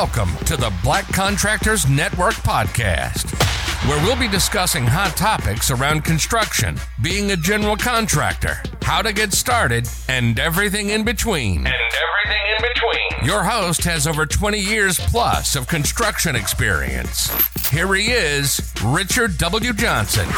Welcome to the Black Contractors Network podcast, where we'll be discussing hot topics around construction, being a general contractor, how to get started, and everything in between. And everything in between. Your host has over 20 years plus of construction experience. Here he is, Richard W. Johnson.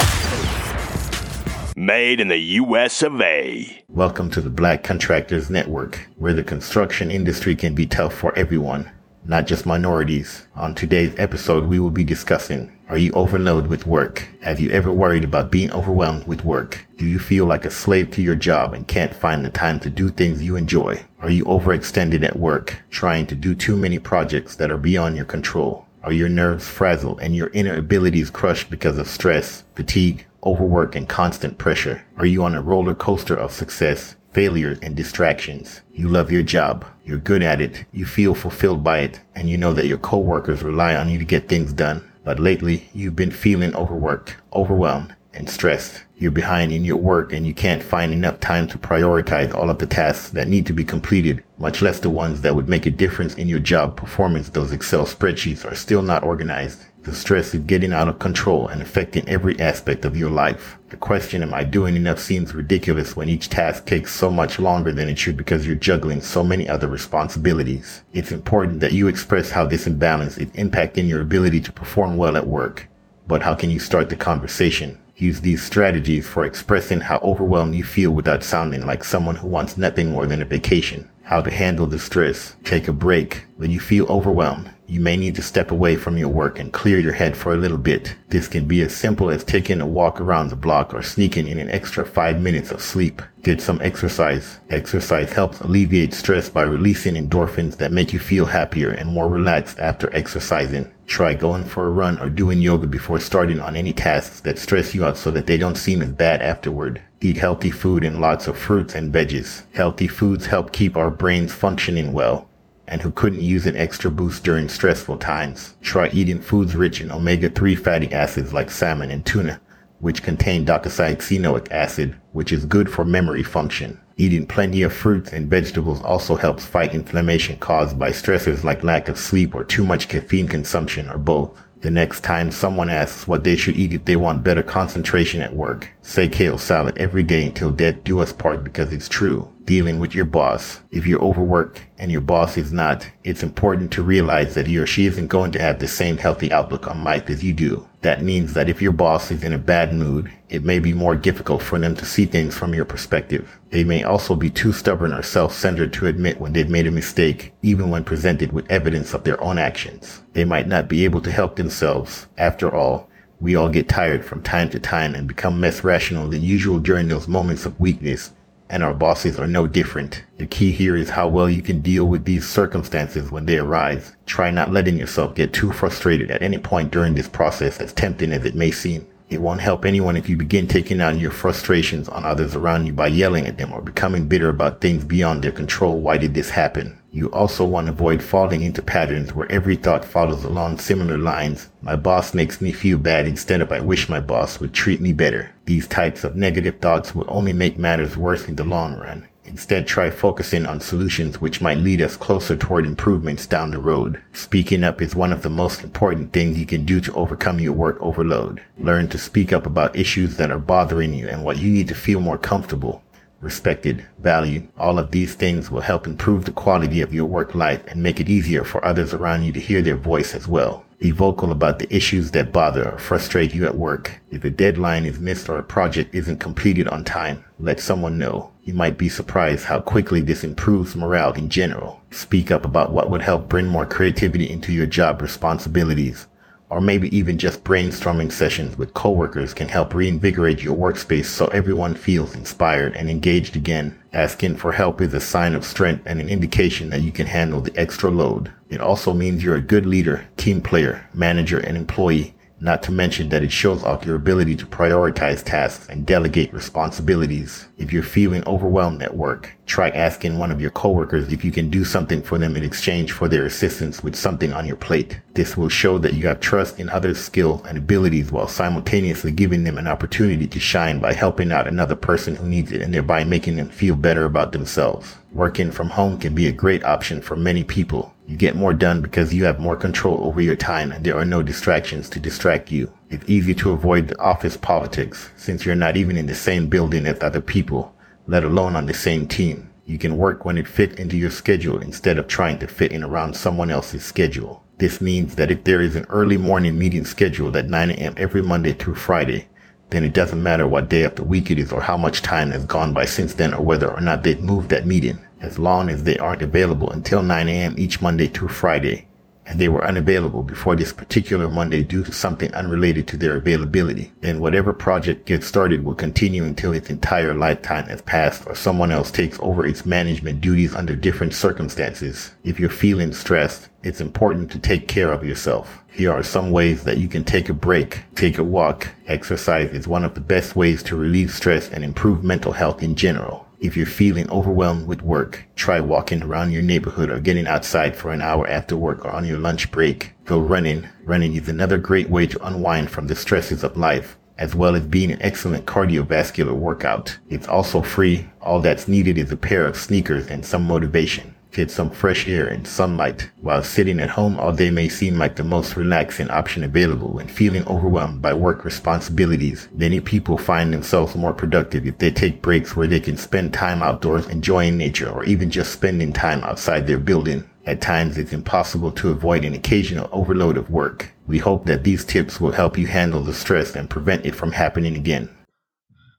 Made in the US of A. Welcome to the Black Contractors Network, where the construction industry can be tough for everyone not just minorities. On today's episode, we will be discussing Are you overloaded with work? Have you ever worried about being overwhelmed with work? Do you feel like a slave to your job and can't find the time to do things you enjoy? Are you overextended at work, trying to do too many projects that are beyond your control? Are your nerves frazzled and your inner abilities crushed because of stress, fatigue, overwork, and constant pressure? Are you on a roller coaster of success, failures, and distractions. You love your job. You're good at it. You feel fulfilled by it. And you know that your coworkers rely on you to get things done. But lately, you've been feeling overworked, overwhelmed, and stressed. You're behind in your work and you can't find enough time to prioritize all of the tasks that need to be completed, much less the ones that would make a difference in your job performance. Those Excel spreadsheets are still not organized. The stress is getting out of control and affecting every aspect of your life. The question, am I doing enough seems ridiculous when each task takes so much longer than it should because you're juggling so many other responsibilities. It's important that you express how this imbalance is impacting your ability to perform well at work. But how can you start the conversation? Use these strategies for expressing how overwhelmed you feel without sounding like someone who wants nothing more than a vacation. How to handle the stress. Take a break when you feel overwhelmed you may need to step away from your work and clear your head for a little bit. This can be as simple as taking a walk around the block or sneaking in an extra five minutes of sleep. Get some exercise. Exercise helps alleviate stress by releasing endorphins that make you feel happier and more relaxed after exercising. Try going for a run or doing yoga before starting on any tasks that stress you out so that they don't seem as bad afterward. Eat healthy food and lots of fruits and veggies. Healthy foods help keep our brains functioning well and who couldn't use an extra boost during stressful times. Try eating foods rich in omega-3 fatty acids like salmon and tuna, which contain docosahexaenoic acid, which is good for memory function. Eating plenty of fruits and vegetables also helps fight inflammation caused by stressors like lack of sleep or too much caffeine consumption or both. The next time someone asks what they should eat if they want better concentration at work, say kale salad every day until death do us part because it's true. Dealing with your boss. If you're overworked and your boss is not, it's important to realize that he or she isn't going to have the same healthy outlook on life as you do. That means that if your boss is in a bad mood, it may be more difficult for them to see things from your perspective. They may also be too stubborn or self-centered to admit when they've made a mistake, even when presented with evidence of their own actions. They might not be able to help themselves. After all, we all get tired from time to time and become less rational than usual during those moments of weakness and our bosses are no different. The key here is how well you can deal with these circumstances when they arise. Try not letting yourself get too frustrated at any point during this process, as tempting as it may seem. It won't help anyone if you begin taking out your frustrations on others around you by yelling at them or becoming bitter about things beyond their control. Why did this happen? You also want to avoid falling into patterns where every thought follows along similar lines. My boss makes me feel bad instead of I wish my boss would treat me better. These types of negative thoughts will only make matters worse in the long run. Instead, try focusing on solutions which might lead us closer toward improvements down the road. Speaking up is one of the most important things you can do to overcome your work overload. Learn to speak up about issues that are bothering you and what you need to feel more comfortable, respected, valued. All of these things will help improve the quality of your work life and make it easier for others around you to hear their voice as well. Be vocal about the issues that bother or frustrate you at work. If a deadline is missed or a project isn't completed on time, let someone know. You might be surprised how quickly this improves morale in general. Speak up about what would help bring more creativity into your job responsibilities or maybe even just brainstorming sessions with coworkers can help reinvigorate your workspace so everyone feels inspired and engaged again. Asking for help is a sign of strength and an indication that you can handle the extra load. It also means you're a good leader, team player, manager, and employee not to mention that it shows off your ability to prioritize tasks and delegate responsibilities. If you're feeling overwhelmed at work, Try asking one of your coworkers if you can do something for them in exchange for their assistance with something on your plate. This will show that you have trust in others' skill and abilities while simultaneously giving them an opportunity to shine by helping out another person who needs it and thereby making them feel better about themselves. Working from home can be a great option for many people. You get more done because you have more control over your time and there are no distractions to distract you. It's easy to avoid the office politics since you're not even in the same building as other people, let alone on the same team. You can work when it fits into your schedule instead of trying to fit in around someone else's schedule. This means that if there is an early morning meeting scheduled at 9 a.m. every Monday through Friday, then it doesn't matter what day of the week it is or how much time has gone by since then or whether or not they've moved that meeting, as long as they aren't available until 9 a.m. each Monday through Friday and they were unavailable before this particular Monday due to something unrelated to their availability, then whatever project gets started will continue until its entire lifetime has passed or someone else takes over its management duties under different circumstances. If you're feeling stressed, it's important to take care of yourself. Here are some ways that you can take a break, take a walk. Exercise is one of the best ways to relieve stress and improve mental health in general. If you're feeling overwhelmed with work, try walking around your neighborhood or getting outside for an hour after work or on your lunch break. Go running. Running is another great way to unwind from the stresses of life, as well as being an excellent cardiovascular workout. It's also free. All that's needed is a pair of sneakers and some motivation get some fresh air and sunlight. While sitting at home all day may seem like the most relaxing option available when feeling overwhelmed by work responsibilities, many people find themselves more productive if they take breaks where they can spend time outdoors enjoying nature or even just spending time outside their building. At times, it's impossible to avoid an occasional overload of work. We hope that these tips will help you handle the stress and prevent it from happening again.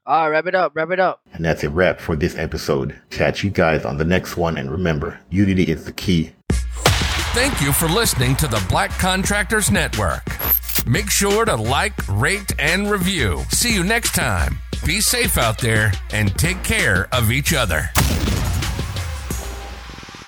All right, wrap it up, wrap it up. And that's a wrap for this episode. Catch you guys on the next one, and remember, unity is the key. Thank you for listening to the Black Contractors Network. Make sure to like, rate, and review. See you next time. Be safe out there and take care of each other.